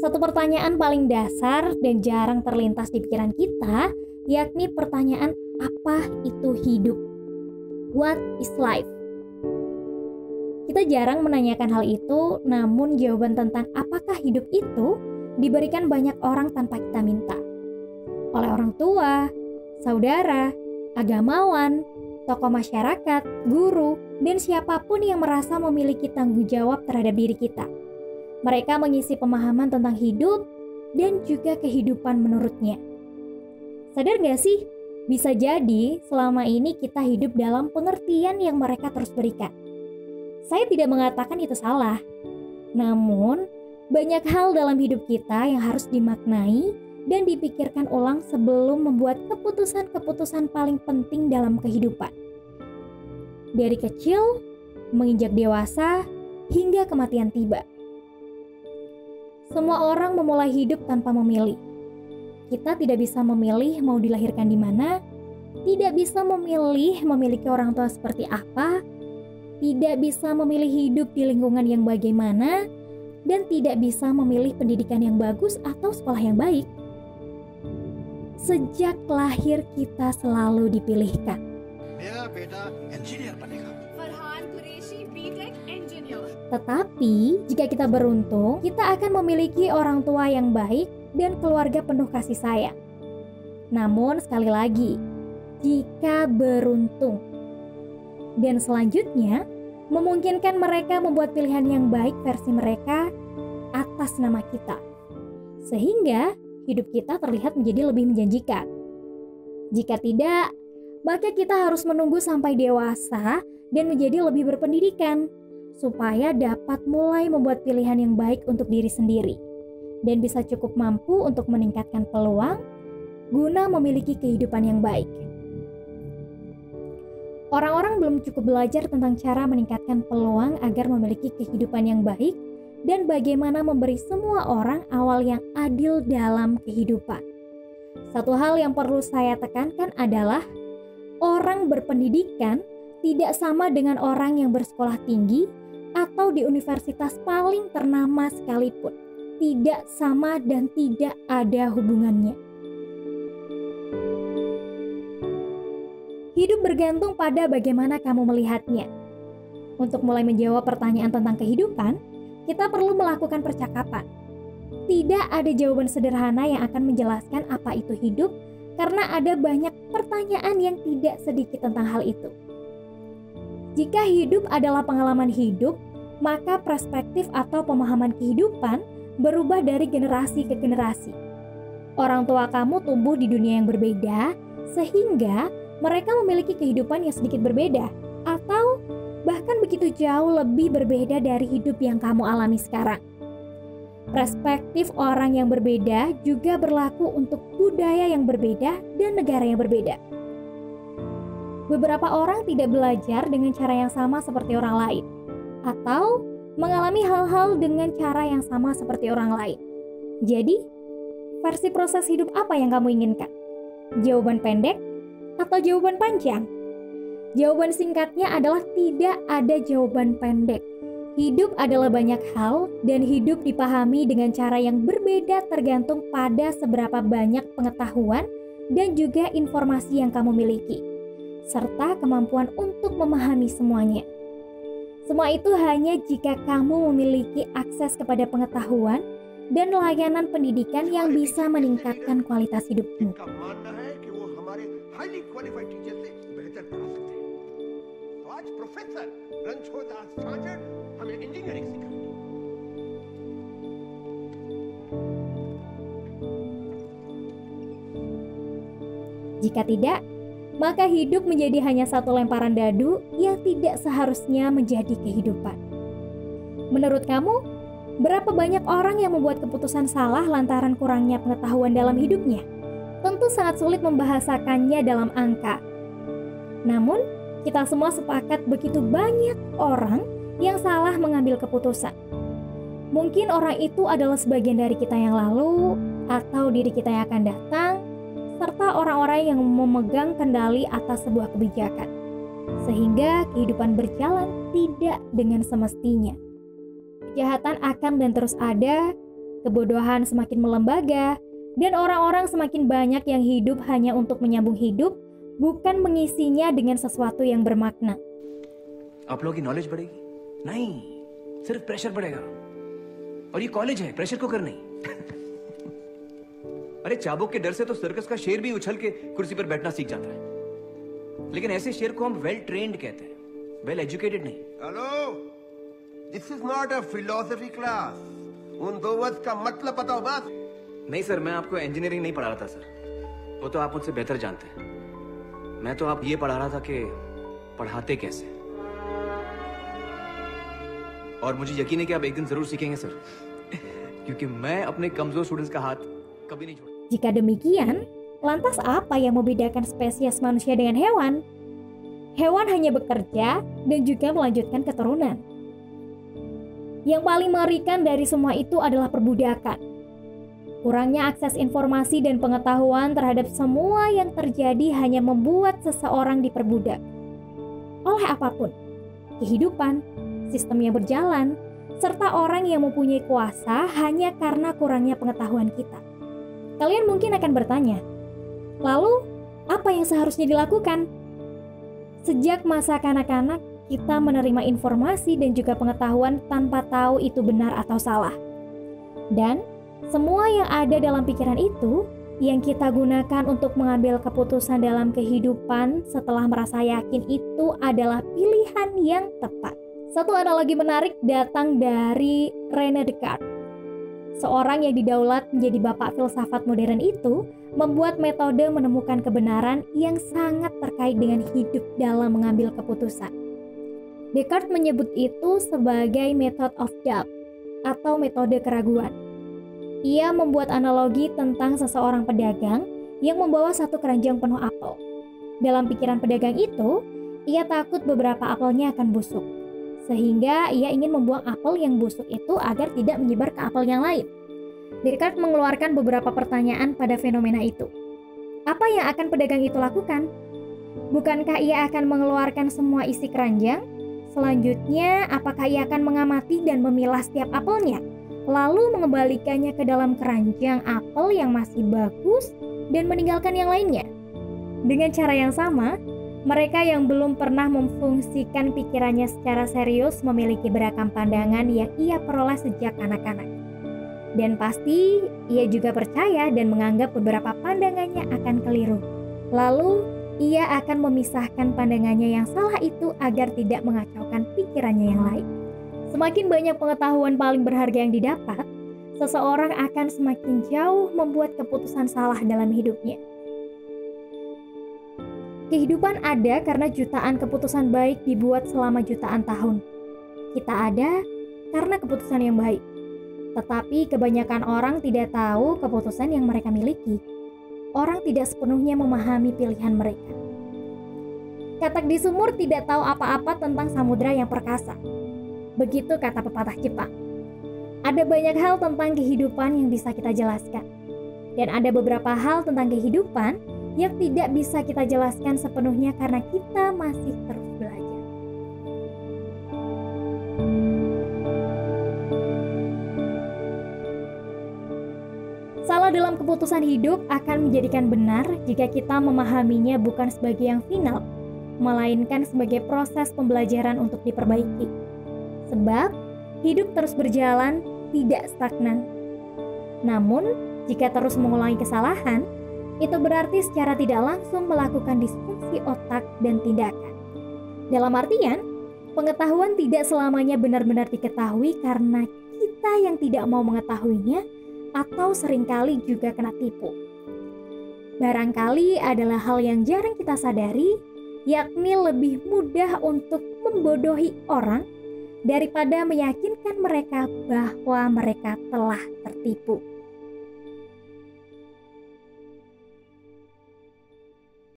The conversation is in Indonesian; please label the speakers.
Speaker 1: Satu pertanyaan paling dasar dan jarang terlintas di pikiran kita, yakni pertanyaan apa itu hidup? What is life? Kita jarang menanyakan hal itu, namun jawaban tentang apakah hidup itu diberikan banyak orang tanpa kita minta. Oleh orang tua, saudara, agamawan, tokoh masyarakat, guru, dan siapa pun yang merasa memiliki tanggung jawab terhadap diri kita. Mereka mengisi pemahaman tentang hidup dan juga kehidupan menurutnya. Sadar gak sih? Bisa jadi selama ini kita hidup dalam pengertian yang mereka terus berikan. Saya tidak mengatakan itu salah. Namun, banyak hal dalam hidup kita yang harus dimaknai dan dipikirkan ulang sebelum membuat keputusan-keputusan paling penting dalam kehidupan. Dari kecil, menginjak dewasa, hingga kematian tiba. Semua orang memulai hidup tanpa memilih. Kita tidak bisa memilih mau dilahirkan di mana, tidak bisa memilih memiliki orang tua seperti apa, tidak bisa memilih hidup di lingkungan yang bagaimana, dan tidak bisa memilih pendidikan yang bagus atau sekolah yang baik. Sejak lahir kita selalu dipilihkan. Tetapi, jika kita beruntung, kita akan memiliki orang tua yang baik dan keluarga penuh kasih sayang. Namun, sekali lagi, jika beruntung, dan selanjutnya memungkinkan mereka membuat pilihan yang baik versi mereka atas nama kita, sehingga hidup kita terlihat menjadi lebih menjanjikan. Jika tidak, maka kita harus menunggu sampai dewasa dan menjadi lebih berpendidikan supaya dapat mulai membuat pilihan yang baik untuk diri sendiri dan bisa cukup mampu untuk meningkatkan peluang guna memiliki kehidupan yang baik. Orang-orang belum cukup belajar tentang cara meningkatkan peluang agar memiliki kehidupan yang baik dan bagaimana memberi semua orang awal yang adil dalam kehidupan. Satu hal yang perlu saya tekankan adalah orang berpendidikan tidak sama dengan orang yang bersekolah tinggi atau di universitas paling ternama sekalipun, tidak sama dan tidak ada hubungannya. Hidup bergantung pada bagaimana kamu melihatnya. Untuk mulai menjawab pertanyaan tentang kehidupan, kita perlu melakukan percakapan. Tidak ada jawaban sederhana yang akan menjelaskan apa itu hidup, karena ada banyak pertanyaan yang tidak sedikit tentang hal itu. Jika hidup adalah pengalaman hidup, maka perspektif atau pemahaman kehidupan berubah dari generasi ke generasi. Orang tua kamu tumbuh di dunia yang berbeda, sehingga mereka memiliki kehidupan yang sedikit berbeda, atau bahkan begitu jauh lebih berbeda dari hidup yang kamu alami sekarang. Perspektif orang yang berbeda juga berlaku untuk budaya yang berbeda dan negara yang berbeda. Beberapa orang tidak belajar dengan cara yang sama seperti orang lain, atau mengalami hal-hal dengan cara yang sama seperti orang lain. Jadi, versi proses hidup apa yang kamu inginkan? Jawaban pendek atau jawaban panjang? Jawaban singkatnya adalah tidak ada jawaban pendek. Hidup adalah banyak hal, dan hidup dipahami dengan cara yang berbeda tergantung pada seberapa banyak pengetahuan dan juga informasi yang kamu miliki serta kemampuan untuk memahami semuanya. Semua itu hanya jika kamu memiliki akses kepada pengetahuan dan layanan pendidikan yang bisa meningkatkan kualitas hidupmu. Jika tidak, maka hidup menjadi hanya satu lemparan dadu yang tidak seharusnya menjadi kehidupan. Menurut kamu, berapa banyak orang yang membuat keputusan salah lantaran kurangnya pengetahuan dalam hidupnya? Tentu sangat sulit membahasakannya dalam angka. Namun, kita semua sepakat begitu banyak orang yang salah mengambil keputusan. Mungkin orang itu adalah sebagian dari kita yang lalu, atau diri kita yang akan datang, serta orang-orang yang memegang kendali atas sebuah kebijakan, sehingga kehidupan berjalan tidak dengan semestinya. Kejahatan akan dan terus ada, kebodohan semakin melembaga, dan orang-orang semakin banyak yang hidup hanya untuk menyambung hidup, bukan mengisinya dengan sesuatu yang bermakna.
Speaker 2: आप लोगों की नॉलेज बढ़ेगी नहीं सिर्फ प्रेशर बढ़ेगा और ये कॉलेज है प्रेशर को कर नहीं अरे चाबुक के डर से तो सर्कस का शेर भी उछल के कुर्सी पर बैठना सीख जाता है। लेकिन ऐसे शेर को हम वेल ट्रेन्ड कहते हैं। वेल एजुकेटेड नहीं।
Speaker 3: Hello this is not a philosophy class उन दो वर्ड्स का मतलब बताओ बस।
Speaker 2: नहीं सर मैं आपको इंजीनियरिंग नहीं पढ़ा रहा था सर। वो तो आप मुझसे बेहतर जानते हैं। मैं तो आप ये पढ़ा रहा था कि पढ़ाते कैसे और मुझे यकीन है कि आप एक दिन ज़रूर सीखेंगे सर। क्योंकि मैं अपने कमज़ोर स्टूडेंट्स का हाथ कभी नहीं छोड़
Speaker 1: Jika demikian, lantas apa yang membedakan spesies manusia dengan hewan? Hewan hanya bekerja dan juga melanjutkan keturunan. Yang paling mengerikan dari semua itu adalah perbudakan. Kurangnya akses informasi dan pengetahuan terhadap semua yang terjadi hanya membuat seseorang diperbudak. Oleh apa pun, kehidupan, sistem yang berjalan, serta orang yang mempunyai kuasa hanya karena kurangnya pengetahuan kita. Kalian mungkin akan bertanya, lalu apa yang seharusnya dilakukan? Sejak masa kanak-kanak, kita menerima informasi dan juga pengetahuan tanpa tahu itu benar atau salah. Dan semua yang ada dalam pikiran itu yang kita gunakan untuk mengambil keputusan dalam kehidupan setelah merasa yakin itu adalah pilihan yang tepat. Satu analogi menarik datang dari Rene Descartes seorang yang didaulat menjadi bapak filsafat modern itu membuat metode menemukan kebenaran yang sangat terkait dengan hidup dalam mengambil keputusan. Descartes menyebut itu sebagai method of doubt atau metode keraguan. Ia membuat analogi tentang seseorang pedagang yang membawa satu keranjang penuh apel. Dalam pikiran pedagang itu, ia takut beberapa apelnya akan busuk sehingga ia ingin membuang apel yang busuk itu agar tidak menyebar ke apel yang lain. Descartes mengeluarkan beberapa pertanyaan pada fenomena itu. Apa yang akan pedagang itu lakukan? Bukankah ia akan mengeluarkan semua isi keranjang? Selanjutnya, apakah ia akan mengamati dan memilah setiap apelnya? Lalu mengembalikannya ke dalam keranjang apel yang masih bagus dan meninggalkan yang lainnya? Dengan cara yang sama, mereka yang belum pernah memfungsikan pikirannya secara serius memiliki beragam pandangan yang ia peroleh sejak anak-anak. Dan pasti ia juga percaya dan menganggap beberapa pandangannya akan keliru. Lalu ia akan memisahkan pandangannya yang salah itu agar tidak mengacaukan pikirannya yang lain. Semakin banyak pengetahuan paling berharga yang didapat, seseorang akan semakin jauh membuat keputusan salah dalam hidupnya. Kehidupan ada karena jutaan keputusan baik dibuat selama jutaan tahun. Kita ada karena keputusan yang baik. Tetapi kebanyakan orang tidak tahu keputusan yang mereka miliki. Orang tidak sepenuhnya memahami pilihan mereka. Katak di sumur tidak tahu apa-apa tentang samudera yang perkasa. Begitu kata pepatah Jepang. Ada banyak hal tentang kehidupan yang bisa kita jelaskan. Dan ada beberapa hal tentang kehidupan yang tidak bisa kita jelaskan sepenuhnya karena kita masih terus belajar. Salah dalam keputusan hidup akan menjadikan benar jika kita memahaminya bukan sebagai yang final, melainkan sebagai proses pembelajaran untuk diperbaiki. Sebab hidup terus berjalan, tidak stagnan. Namun, jika terus mengulangi kesalahan, itu berarti secara tidak langsung melakukan disfungsi otak dan tindakan. Dalam artian, pengetahuan tidak selamanya benar-benar diketahui karena kita yang tidak mau mengetahuinya atau sering kali juga kena tipu. Barangkali adalah hal yang jarang kita sadari, yakni lebih mudah untuk membodohi orang daripada meyakinkan mereka bahwa mereka telah tertipu.